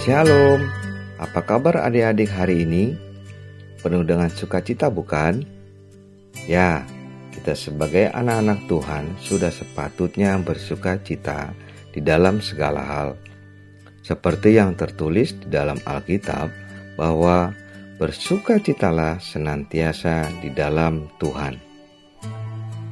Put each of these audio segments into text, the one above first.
Shalom, apa kabar adik-adik hari ini? Penuh dengan sukacita bukan? Ya, kita sebagai anak-anak Tuhan sudah sepatutnya bersuka cita di dalam segala hal. Seperti yang tertulis di dalam Alkitab bahwa bersukacitalah senantiasa di dalam Tuhan.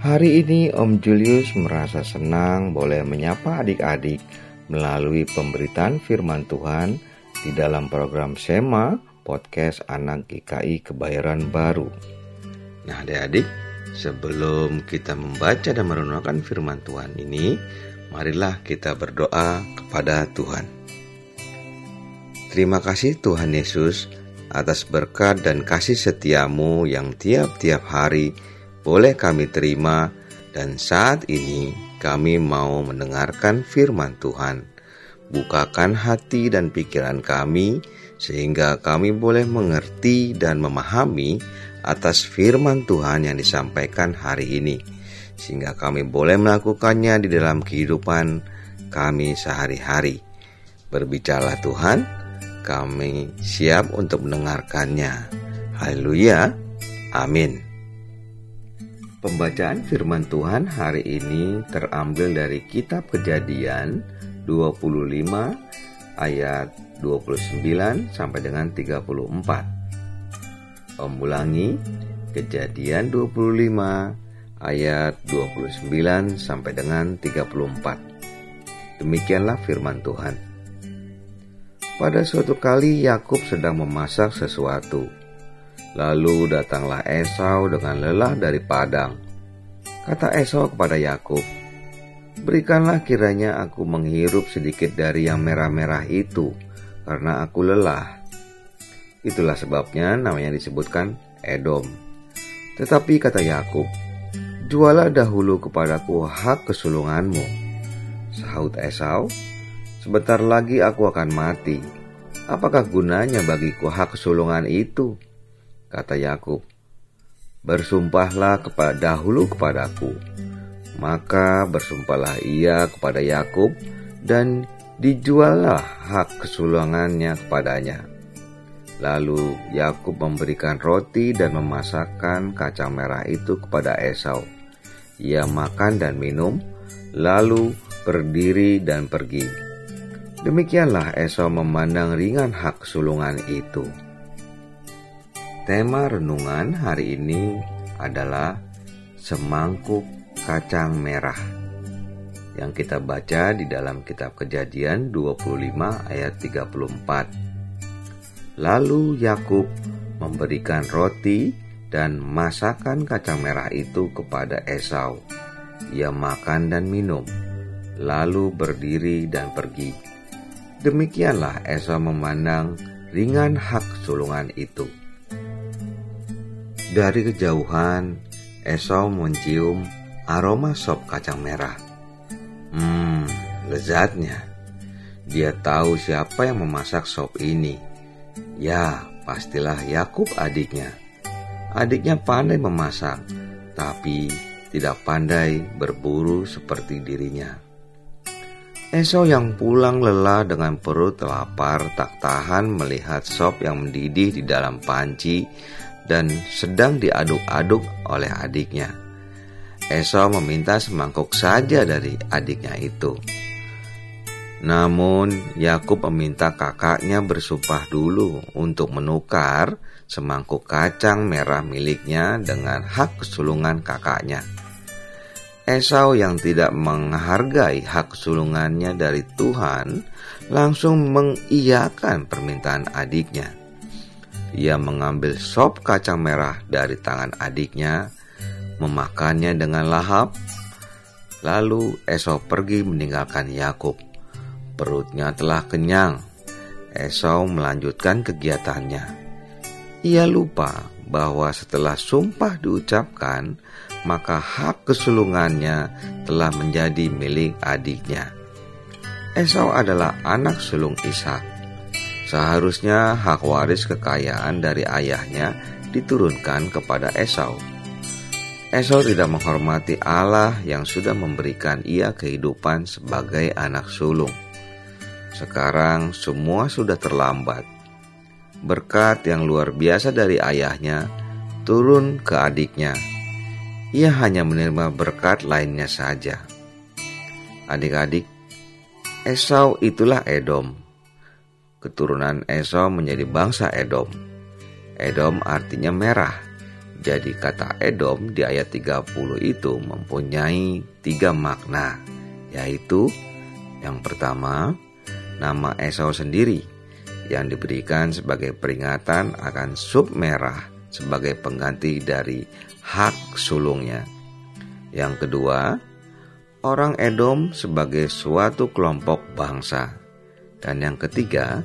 Hari ini Om Julius merasa senang boleh menyapa adik-adik melalui pemberitaan firman Tuhan di dalam program SEMA Podcast Anak GKI Kebayoran Baru. Nah adik-adik, sebelum kita membaca dan merenungkan firman Tuhan ini, marilah kita berdoa kepada Tuhan. Terima kasih Tuhan Yesus atas berkat dan kasih setiamu yang tiap-tiap hari boleh kami terima dan saat ini kami mau mendengarkan firman Tuhan. Bukakan hati dan pikiran kami sehingga kami boleh mengerti dan memahami atas firman Tuhan yang disampaikan hari ini. Sehingga kami boleh melakukannya di dalam kehidupan kami sehari-hari. Berbicara Tuhan, kami siap untuk mendengarkannya. Haleluya. Amin. Pembacaan firman Tuhan hari ini terambil dari kitab Kejadian 25 ayat 29 sampai dengan 34. Pemulangi Kejadian 25 ayat 29 sampai dengan 34. Demikianlah firman Tuhan. Pada suatu kali Yakub sedang memasak sesuatu Lalu datanglah Esau dengan lelah dari padang. Kata Esau kepada Yakub, "Berikanlah kiranya aku menghirup sedikit dari yang merah-merah itu, karena aku lelah." Itulah sebabnya namanya disebutkan Edom. Tetapi kata Yakub, "Jualah dahulu kepadaku hak kesulunganmu." Sahut Esau, "Sebentar lagi aku akan mati. Apakah gunanya bagiku hak kesulungan itu?" Kata Yakub, "Bersumpahlah kepada dahulu kepadaku." Maka bersumpahlah ia kepada Yakub dan dijuallah hak kesulungannya kepadanya. Lalu Yakub memberikan roti dan memasakkan kacang merah itu kepada Esau. Ia makan dan minum, lalu berdiri dan pergi. Demikianlah Esau memandang ringan hak sulungan itu. Tema renungan hari ini adalah semangkuk kacang merah yang kita baca di dalam kitab Kejadian 25 ayat 34. Lalu Yakub memberikan roti dan masakan kacang merah itu kepada Esau. Ia makan dan minum, lalu berdiri dan pergi. Demikianlah Esau memandang ringan hak sulungan itu. Dari kejauhan, Esau mencium aroma sop kacang merah. Hmm, lezatnya. Dia tahu siapa yang memasak sop ini. Ya, pastilah Yakub adiknya. Adiknya pandai memasak, tapi tidak pandai berburu seperti dirinya. Esau yang pulang lelah dengan perut lapar tak tahan melihat sop yang mendidih di dalam panci dan sedang diaduk-aduk oleh adiknya. Esau meminta semangkuk saja dari adiknya itu. Namun Yakub meminta kakaknya bersumpah dulu untuk menukar semangkuk kacang merah miliknya dengan hak kesulungan kakaknya. Esau yang tidak menghargai hak kesulungannya dari Tuhan langsung mengiyakan permintaan adiknya. Ia mengambil sop kacang merah dari tangan adiknya, memakannya dengan lahap. Lalu Esau pergi meninggalkan Yakub. Perutnya telah kenyang. Esau melanjutkan kegiatannya. Ia lupa bahwa setelah sumpah diucapkan, maka hak kesulungannya telah menjadi milik adiknya. Esau adalah anak sulung Ishak. Seharusnya hak waris kekayaan dari ayahnya diturunkan kepada Esau. Esau tidak menghormati Allah yang sudah memberikan ia kehidupan sebagai anak sulung. Sekarang semua sudah terlambat. Berkat yang luar biasa dari ayahnya turun ke adiknya. Ia hanya menerima berkat lainnya saja. Adik-adik, Esau itulah Edom. Keturunan Esau menjadi bangsa Edom. Edom artinya merah. Jadi kata Edom di ayat 30 itu mempunyai tiga makna, yaitu yang pertama, nama Esau sendiri yang diberikan sebagai peringatan akan sub merah sebagai pengganti dari hak sulungnya. Yang kedua, orang Edom sebagai suatu kelompok bangsa. Dan yang ketiga,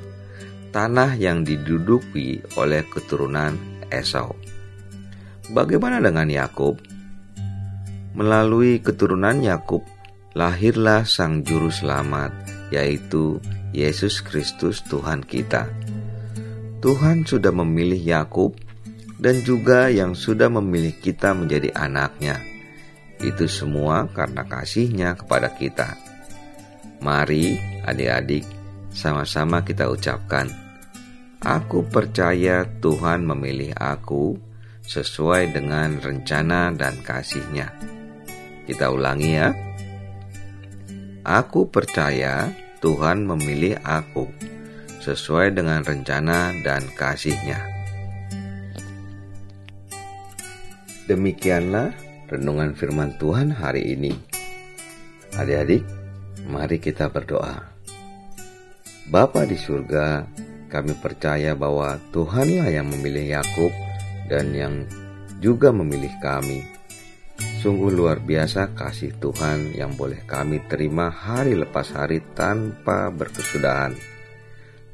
tanah yang diduduki oleh keturunan Esau. Bagaimana dengan Yakub? Melalui keturunan Yakub lahirlah sang juru selamat, yaitu Yesus Kristus Tuhan kita. Tuhan sudah memilih Yakub dan juga yang sudah memilih kita menjadi anaknya. Itu semua karena kasihnya kepada kita. Mari adik-adik sama-sama kita ucapkan, Aku percaya Tuhan memilih aku sesuai dengan rencana dan kasihnya. Kita ulangi ya. Aku percaya Tuhan memilih aku sesuai dengan rencana dan kasihnya. Demikianlah renungan firman Tuhan hari ini. Adik-adik, mari kita berdoa. Bapa di surga, kami percaya bahwa Tuhanlah yang memilih Yakub dan yang juga memilih kami. Sungguh luar biasa kasih Tuhan yang boleh kami terima hari lepas hari tanpa berkesudahan.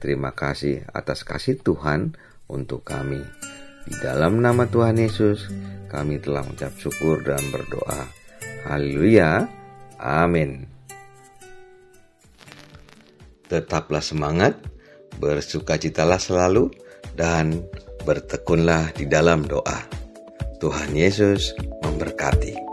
Terima kasih atas kasih Tuhan untuk kami. Di dalam nama Tuhan Yesus, kami telah mengucap syukur dan berdoa. Haleluya. Amin. Tetaplah semangat, bersukacitalah selalu, dan bertekunlah di dalam doa. Tuhan Yesus memberkati.